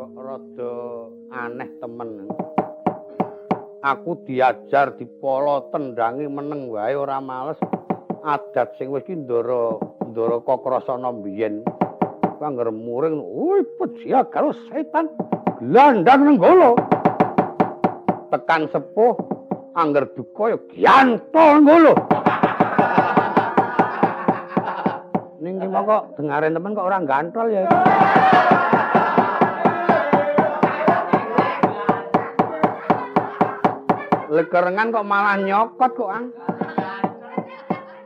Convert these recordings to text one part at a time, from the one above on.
kok rada aneh temen. Aku diajar dipolo tendangi meneng wae ora males. Adat sing wis ki ndara ndara kokrasana biyen. Kangger muring, "Woi, pecia karo setan." Landang nenggolo. Tekan sepuh angger duka ya gianto nenggolo. Ning ki kok dengaren temen kok ora gantol ya. Lekerengan kok malah nyokot kok, Ang.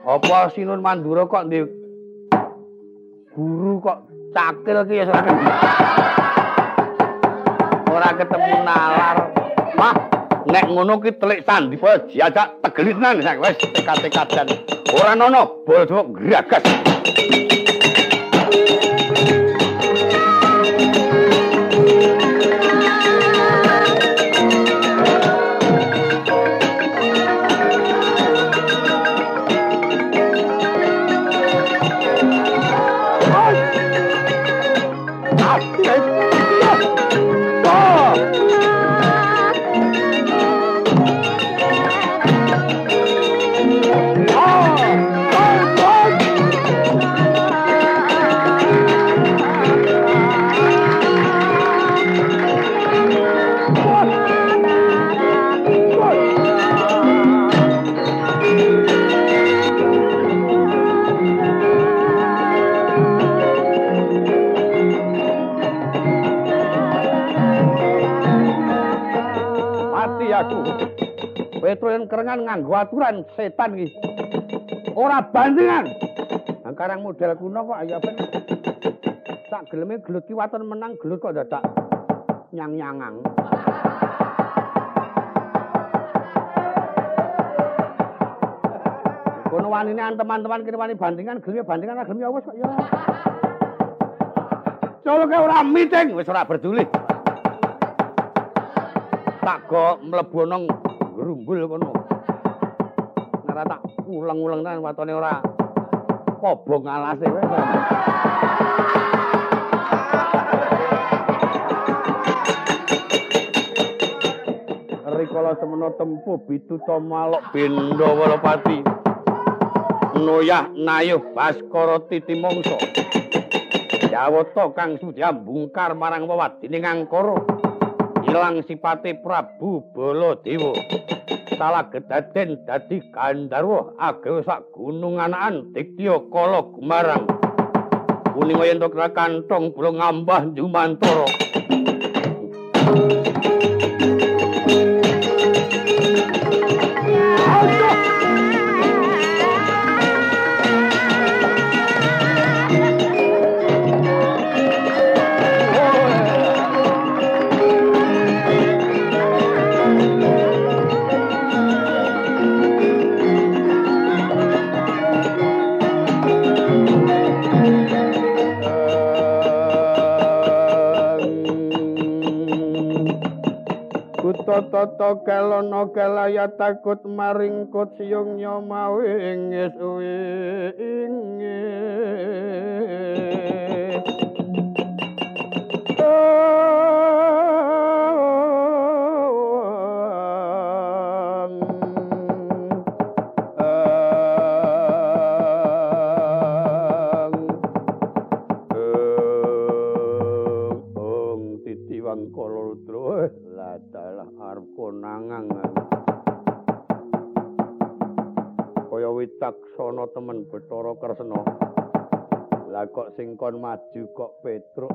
Apa Sinun Mandura kok di guru kok cakil ki ya Ora ketemu nalar. Wah, nek ngono ki telik sandi po diajak tegelit nang wis tekat-tekatan. Ora nono, bol gragas. Kerengan nganggo aturan setan iki. Ora bandingan. Angkarang model kuno kok ayo ben. Sak geleme gelut ki waton menang gelut kok dadak nyang-nyangang. Kono wanine teman-teman kene wani bandingan gelem bandingan gelem ya wis kok ya. Coloke ora meeting wis ora peduli. Tak go mlebu nang grumbul kono. Ora tak ulang-ulang nang watone ora kobong alase wae. Rikala semana tempuh bituta malok benda walapati. Noyah nayuh Baskara titi mangsa. Jawata kang sujambungkar marang wewadining angkara. Ilang sipate Prabu Baladewa. Salah gedaden dadi Gandharwa agawe sak gunung anakan Diktya Kala Gumarang. Kuning yen tok kantong kula ngambah Jumantara. Tata kelana kelaya takut maring kut siyung nyomawi ing suwi sing kon maju kok Petruk.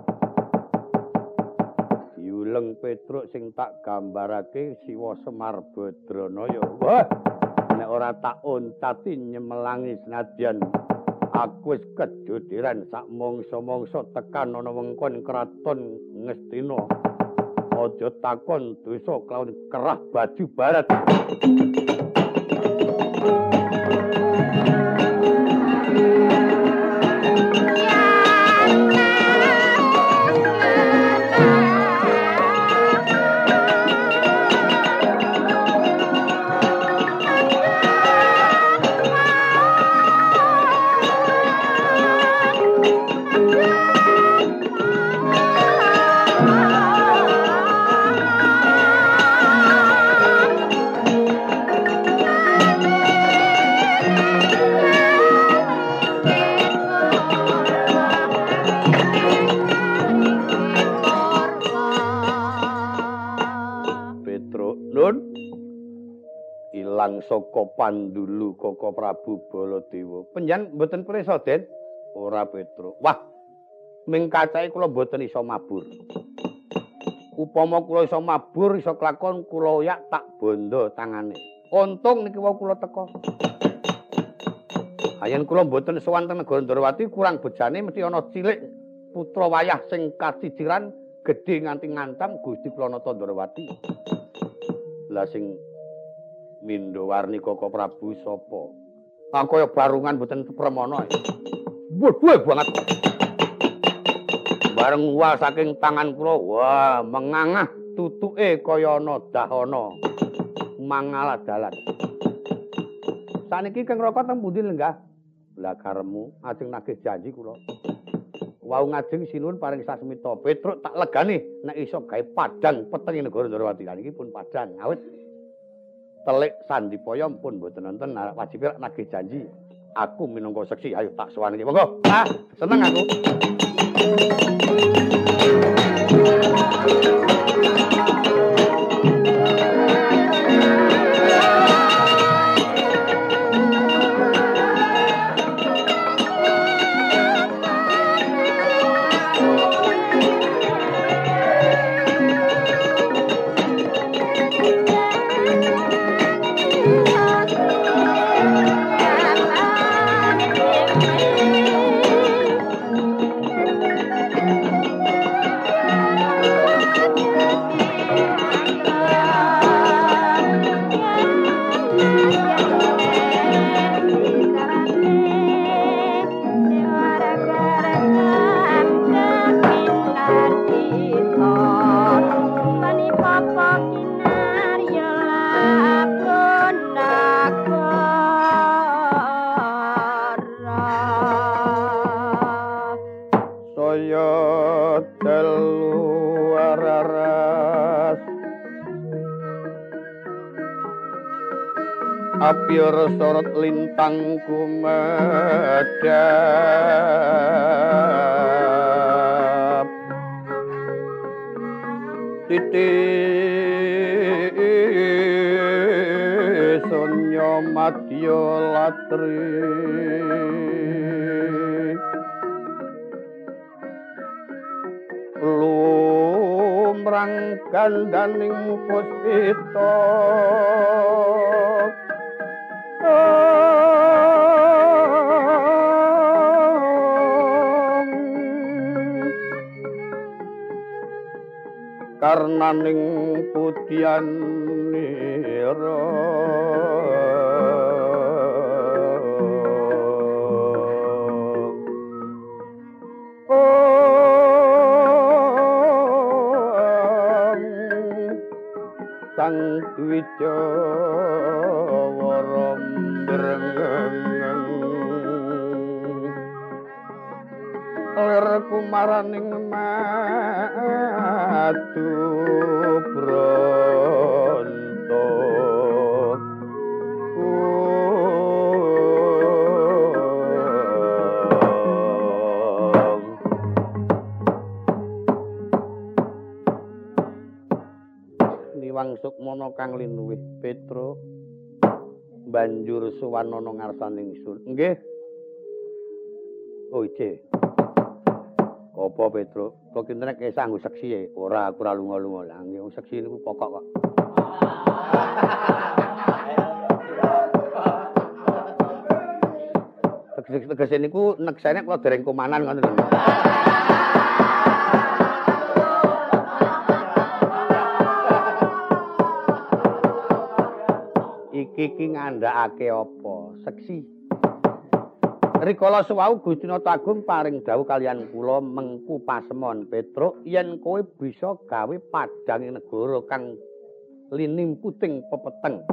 Yuleng Petruk sing tak gambarake Siwa Semar Badranaya. Wah, nek ora tak untati nyemelangi senadyan aku wis kejudiran sak mangsa-mangsa tekan ana wengkon kraton Ngastina. Aja takon dosa kelawan kerah baju barat. Saka Pandulu Koko Prabu Baladewa. Panjenengan mboten prisa, Den? Ora, Petro. Wah. Ming kacahe kula mboten iso mabur. Upama kula iso mabur, iso kelakon kula yak tak bondo tangane. Untung niki wau kula teka. Ayen kula mboten sowan teng negara kurang bejane mesti ana cilik putra wayah sing kasijiran gedhe nganti ngantam Gusti Pranata Ndrawati. Lah sing Mindo Warni Koko Prabu sapa? Ah kaya barungan mboten pramana. Waduh banget. Bareng wah saking tangan kula, wah mengangah tutuke kaya ana dahana. Mangala dalan. Saniki Raka teng pundi lenggah? Lah karemu ajeng nagih janji kula. Wau ngajeng sinuwun paring sasmita. Petruk tak legane nek iso gawe padang peteng negara. Lah niki pun padang awit telik sandipaya pun mboten nonton wajib nagih janji. Aku minangka seksi ayo tak sowan iki monggo. Ah seneng aku sorot lintang kumedap titi sonyo matyo latri. Lumrang kandaning puspita karnaning putian nira. Sang wijawa brengeng lir kumaraning matu bronto. Niwang sukmana kang linuwih petro banjur suwanana ngarsaning sun nggih. Oh ije Apa Petro? Kok kinten nek sanggo seksi e? Ora, aku ora lunga-lunga. Lah nggih seksi niku pokok kok. Tegese niku neksene kula dereng komanan ngoten lho. Iki iki ngandhakake apa? Seksi. Rikala suwau Gusti Nata Agung paring dawuh kalian kula mengku pasemon Petruk yen kowe bisa gawe padang negara kang linim puting pepeteng.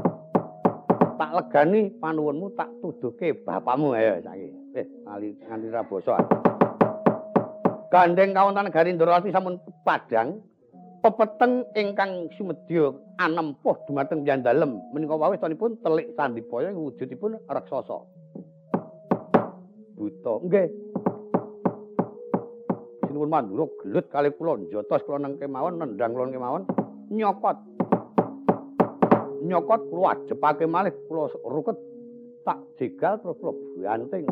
Tak legani panuwunmu tak tuduhke bapakmu ayo saiki. Eh, ali nganti ra basa. Gandeng kawonten negari Ndrawati sampun padang pepeteng ingkang sumedya anempuh dumateng yandalem menika wawis tonipun telik sandipaya wujudipun raksasa. Buta. Nggih. Sinuwun mandura gelut kali kula njotos kula nang kemawon nendang kula kemawon nyopot. nyokot kula ajepake malih kula ruket tak jegal terus kula banting.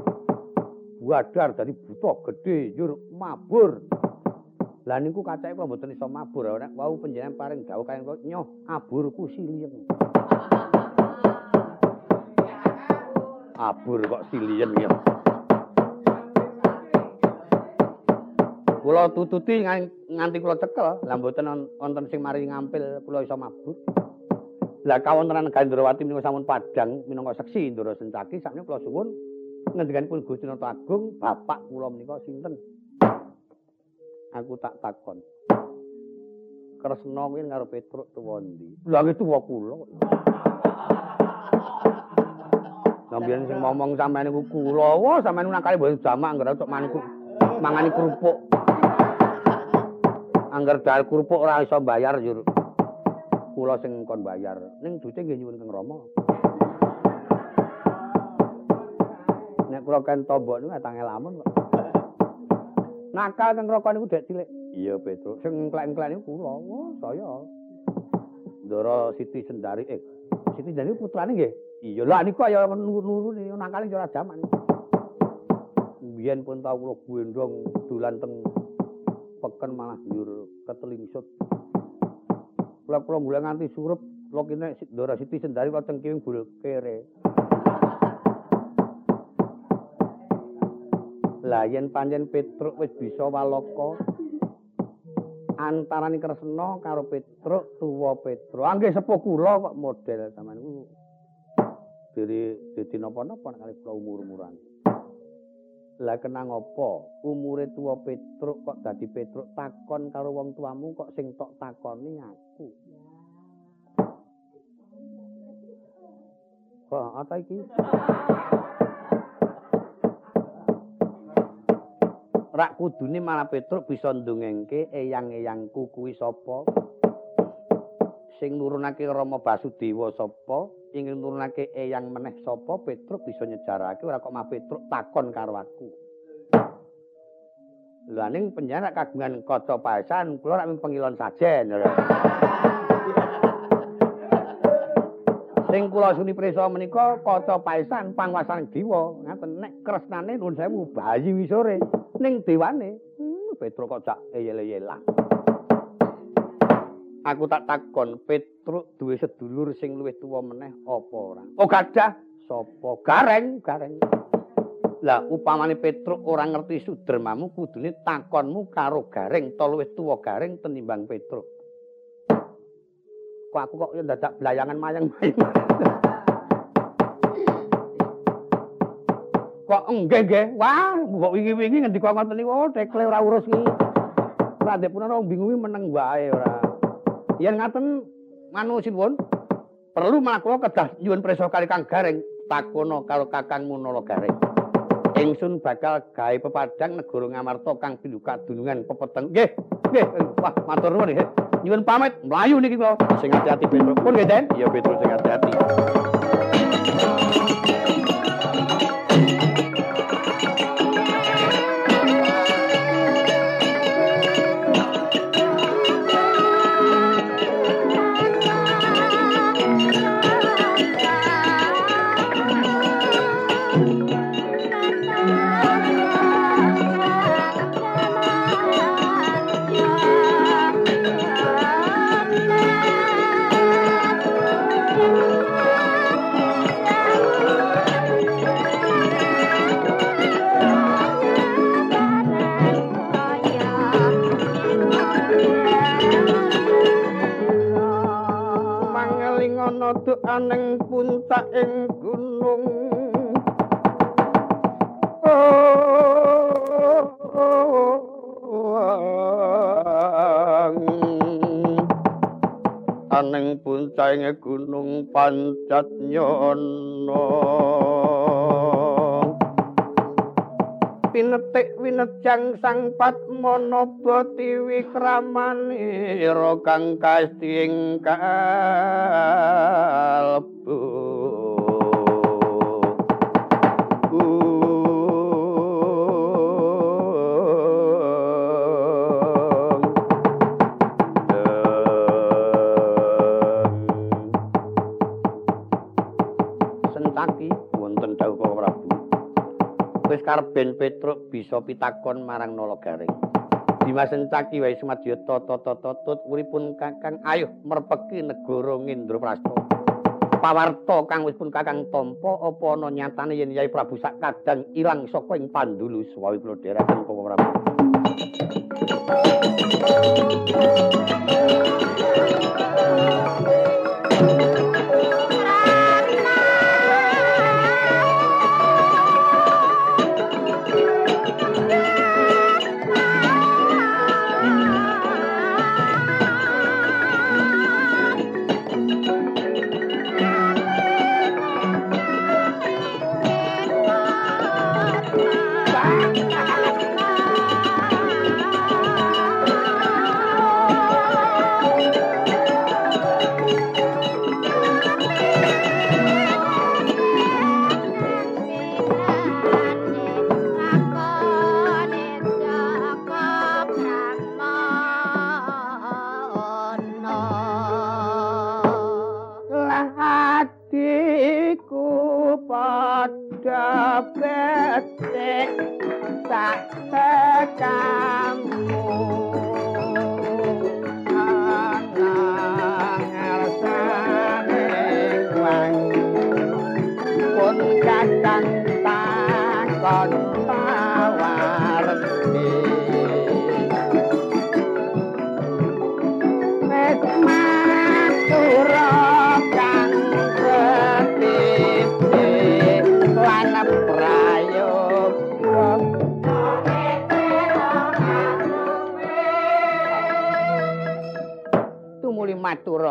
Wadar dadi buta gedhe yur mabur. Lah niku kacake kula mboten iso mabur nek wau panjenengan paring dawuh kaya nyoh aburku silien. Abur kok silien ya. Kula tututi nganti kula cekel, lah mboten wonten sing mari ngampil kula iso mabur. Lah kawontenan Gandrawati menika sampun padhang minangka seksi Ndara Sencaki sakmenika kula suwun ngendikanipun Gusti Nata Agung, bapak kula menika sinten? Aku tak takon. Kresna kuwi karo Petruk tuwa ndi? Lah iki tuwa kula. Sampeyan sing ngomong sampeyan iku kula, wah sampeyan nakale mboten jamak anggere tok manku mangani kerupuk. Angger dal kerupuk ora iso bayar jur. Kula sing kon bayar. Ning duite nggih nyuwun Kang Rama. Nek kula kan tombok niku tangel lamun kok. Nakal Kang Roko niku dek cilik. Iya, Petro. Sing klek-klek niku kula. Oh, saya. Ndara Siti Sendari eh. Siti Sendari putrane nggih. Iya, lha niku kaya niku nakale ora jaman. Biyen pun tau kula gendong dolan teng peken malah njur ketelingsut. Kula-kula gula nganti surup, kula kene Ndara Siti Sendari kok cengking bul kere. Lah yen pancen Petruk wis bisa walaka antarane Kresna karo Petruk tuwa Petruk. Anggih sepuh kula kok model sampean niku. Diri dadi napa-napa kali kula umur-umuran. Lah kenang apa? Umure tuwa Petruk kok dadi Petruk takon karo wong tuamu kok sing tok takoni aku. Kok apa iki? Rak kudune malah Petruk bisa ndongengke eyang-eyangku kuwi sapa? Sing nurunake Rama Basudewa sapa? Ingin nurunake eyang meneh sapa Petruk bisa nyejarake ora kok mah Petruk takon karo aku. Lah ning penjara kagungan kaca paesan kula rak pengilon sajen. Sing kula suni prisa menika kaca paesan pangwasan dewa ngaten nek kresnane nuwun sewu bayi wisore ning dewane hmm, Petruk kok cak eyel-eyelah. Aku tak takon, Petruk duwe sedulur sing luwih tuwa meneh apa ora? Oh gadah, sapa? Gareng, gareng. Lah upamane Petruk ora ngerti sudermamu kudune takonmu karo Gareng to luwih tuwa Gareng tenimbang Petruk. Kok aku kok ya dadak blayangan mayang-mayang. kok enggak nggih. Wah, kok wingi-wingi ngendika ngoten niku, oh tekle ora urus iki. Ora ndek pun ora bingungi meneng wae ora. Yen ngaten manu sinuwun perlu mlaku kedah nyuwun prisa kali Kang Gareng takono karo Kakangmu Nala Gareng ingsun bakal gawe pepadang negara Ngamarta kang pinduka dunungan pepeteng. Nggih nggih wah matur nuwun nggih. Nyuwun pamit mlayu niki kula. Sing ati-ati pun nggih Den iya betul sing ati-ati aneng puncak ing gunung. Aneng puncak ing gunung pancet nyono pinetik winejang sang padmanaba tiwikramane ira kang kasti ing kalbu Sentaki wonten dawuh Prabu. Kalbu Bungkar ben Petruk bisa pitakon marang Nalagaring. Dimas Encaki wae sumadya tata-tata uripun Kakang ayuh merpeki negara Ngendraprasta. Pawarta kang wis pun Kakang tampa apa ana nyatane yen Yai Prabu sak kadang ilang saka ing Pandulu suwi kula dherekaken Koko Prabu.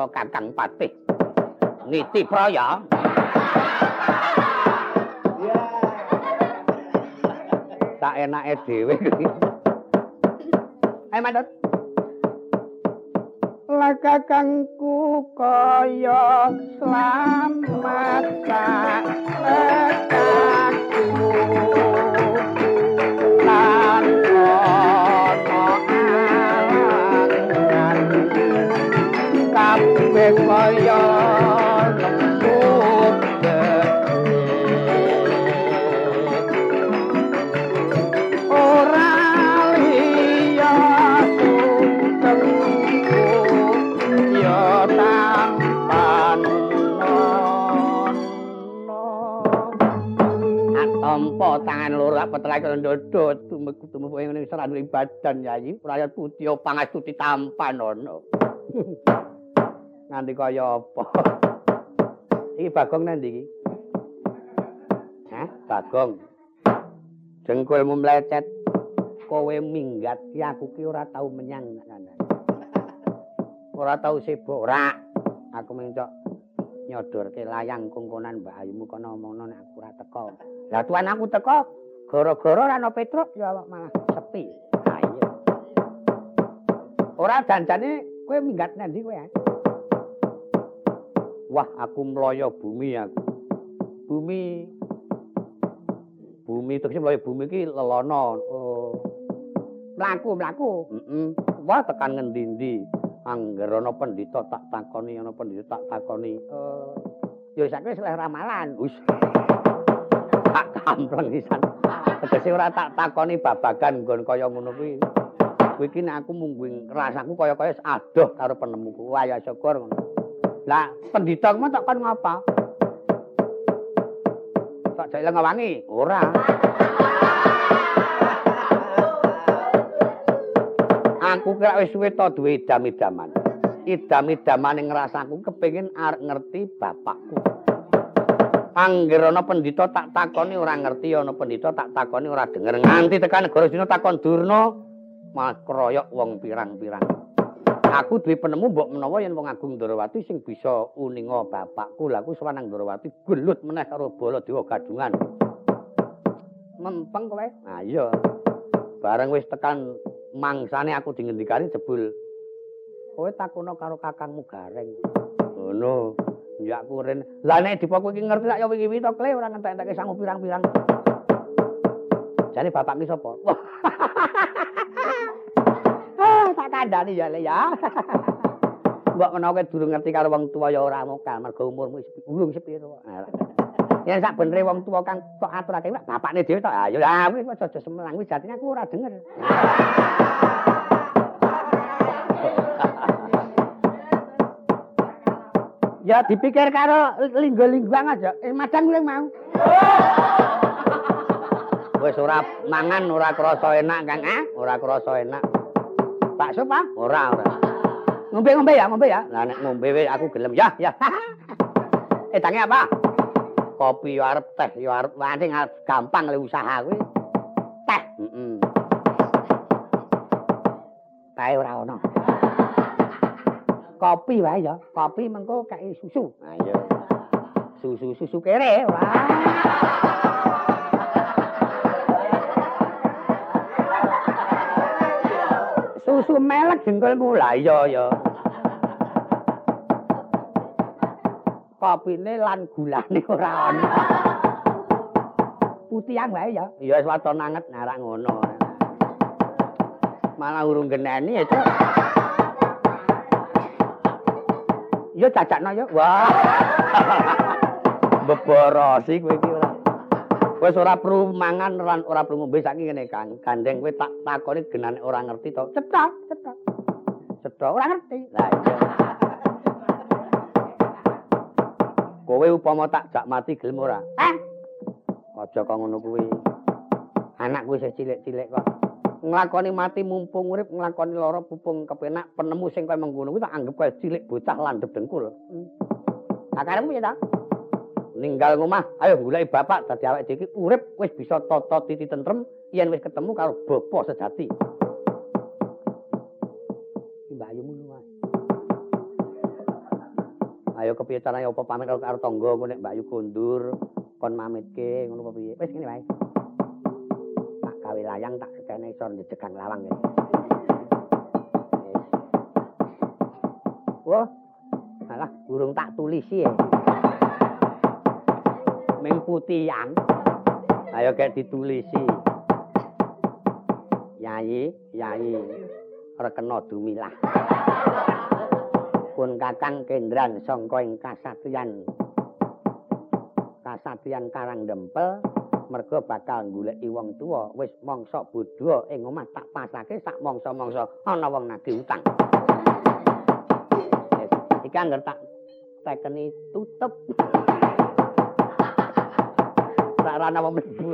Kakang Patih. Niti Praya. Tak enake dhewe iki. Ayo madut. Lakakangku kaya selamat sak kaya lembut ora liya sungkengku ya tampan Atompo tangan loro petelake ndodo tumeku tumeku ing sarana badan yayi prayat putih pangastuti tampan ono nganti kaya apa? Iki bagong nanti iki? Hah? Bagong. Jengkulmu mlecet. Kowe minggat. Ki aku ki ora tau menyang kanan ora tau sibuk ora. Aku mencok nyodorke layang kungkonan mbak ayumu kono omongno nek aku ora teko. Lah tuan aku teko gara-gara ana petruk ya malah sepi. Ayo ora janjane kowe minggat nanti kowe ya wah aku mloyo bumi aku bumi bumi terus mloyo bumi iki lelono. Oh. Mlaku mlaku. Heeh wah tekan ngendi-endi. Angger ana pendhita tak takoni ana pendhita tak takoni. Eh ya saiki wis ramalan. Wis. Tak kampleng pisan. Tegese ora tak takoni babagan nggon kaya ngono kuwi. Kuwi iki nek aku mungguing rasaku kaya-kaya adoh karo penemuku wah ya syukur. ngono Lah, pendhita kuwi tak kon ngapa? Tak jek lengawangi? Ora. Aku kira wis suwe to duwe idam-idaman. Idam-idaman ing rasaku kepengin arep ngerti bapakku. Angger ana pendhita tak takoni ora ngerti, ana pendhita tak takoni ora denger. Nganti tekan negara dina takon Durna, malah kroyok wong pirang-pirang. Aku duwe penemu mbok menawa yen wong Agung Ndrawati sing bisa uninga bapakku lha aku sewanang Ndrawati gelut meneh karo Baladewa gadungan. Mempeng kowe? Ah iya. Bareng wis tekan mangsane aku dingendikani jebul. Kowe takono karo kakangmu Gareng. Ngono. Ya aku ren. Lah nek dipoku iki ngerti tak ya wingi-wingi to kle ora ngentek-entekke sangu pirang-pirang. Jane bapak ki sapa? kandhani ya le ya. Mbok menawa durung ngerti karo wong tuwa ya ora mokal mergo umurmu wis urung sepiro. Yen sak benere wong tuwa kang tok aturake wae bapakne dhewe tok. Ayo ah wis aja semelang wis jatine aku ora denger. Ya dipikir karo linggo-lingguang aja. Eh madang kuwi mau. Wis ora mangan ora krasa enak, Kang. Ah, ora krasa enak. Bakso, Pak? Ora, ora. Ngombe-ngombe ya, ngombe ya. Lah nek ngombe aku gelem. Ya, ya. eh, tangi apa? Kopi yo arep teh yo arep wani gampang le usaha kuwi. Teh. Heeh. Kae ora ono. kopi wae ya. Kopi mengko kae susu. Ha iya. Susu susu kere. Wah. Susu melek jengkolmu lah iya ya. Kopine lan gulane ora ana. Putihan wae ya. Iya wis waton anget narak ngono. Malah urung geneni ya, Cuk. Ya cacakno ya. Wah. Beborosi kowe iki ora. Wis ora perlu mangan lan ora perlu ngombe saiki ngene Kang. Gandeng kowe tak takoni genane ora ngerti to. Cetok, cetok. Cetok ora ngerti. Lah iya. Kowe upama tak jak mati gelem ora? Eh. Aja kok ngono kuwi. Anak kuwi isih cilik-cilik kok. nglakoni mati mumpung urip nglakoni lara pupung kepenak penemu sing kaya mengkono kuwi tak anggap kaya cilik bocah landhep dengkul. Akaremu ya ta? Ninggal ngomah, ayo goleki bapak dadi awake dhewe urip wis bisa tata titi tentrem yen wis ketemu karo bapa sejati. Mbayumu wae. Ayo kepiye carane apa pamit karo tangga nek Mbak Yu kondur kon mamitke ngono apa piye? Wis ngene wae. gawe layang tak sekene iso njejegang lawang. Wah. Alah, burung tak tulisi ya. Ming putihan. Ayo kayak ditulisi. Yayi, yayi. Rekena dumilah. Pun kakang kendran sangka ing kasatriyan. Kasatriyan Karang Dempel. mergo bakal goleki wong tuwa wis mangsa bodho ing omah tak pasake sak mangsa-mangsa ana wong nagih utang iki anggar tak tekeni tutup sak ana wong mlebu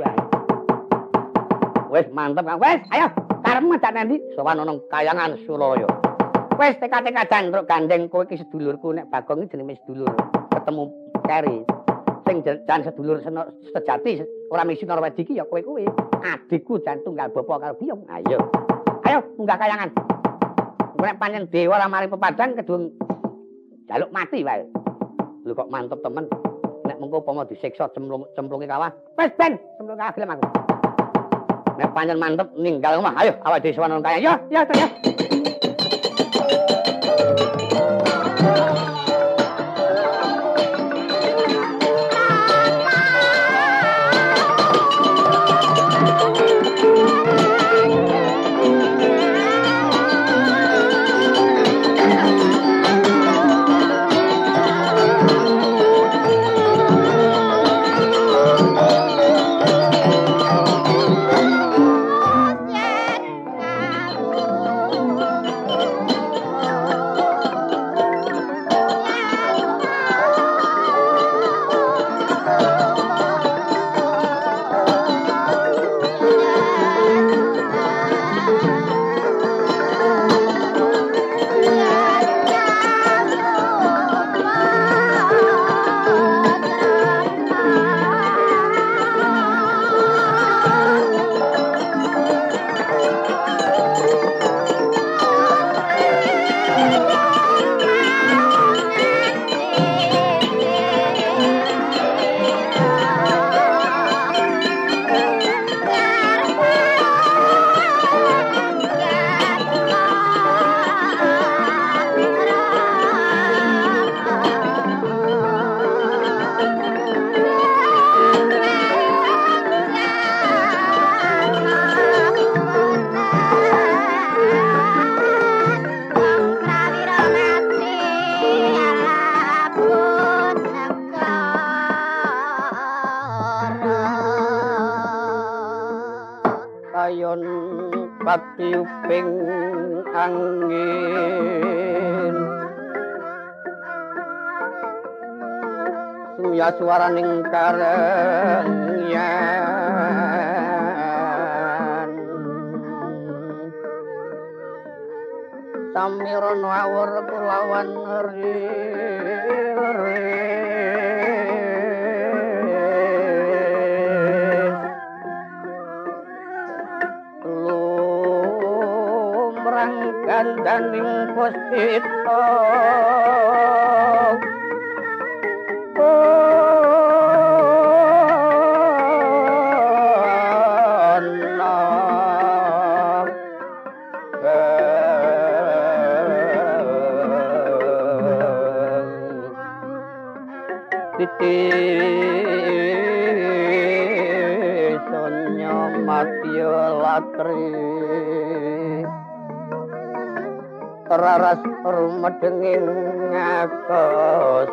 wis mantep kang wis ayo karepmu tak nanti sowan ana kayangan Suralaya wis teka-teka jandruk gandeng kowe iki sedulurku nek bagong iki jenenge sedulur ketemu keri sing jan sedulur sejati ora misi Norwedi iki ya kowe kuwi. Adikku jan tunggal bapa karo biyong. Ayo. Ayo munggah kayangan. Nek pancen dewa ora mari pepadang kedung jaluk mati wae. Lho kok mantep temen. Nek mengko upama disiksa cemplung cemplunge kawah. Wis ben, cemplung kawah gelem aku. Nek pancen mantep ninggal omah. Ayo awake dhewe sowan kaya. Yo, yo, yo. Sumya swaraning karengyan samirono awur kulawan ri gandaning puspita raras rumedenging Ucapat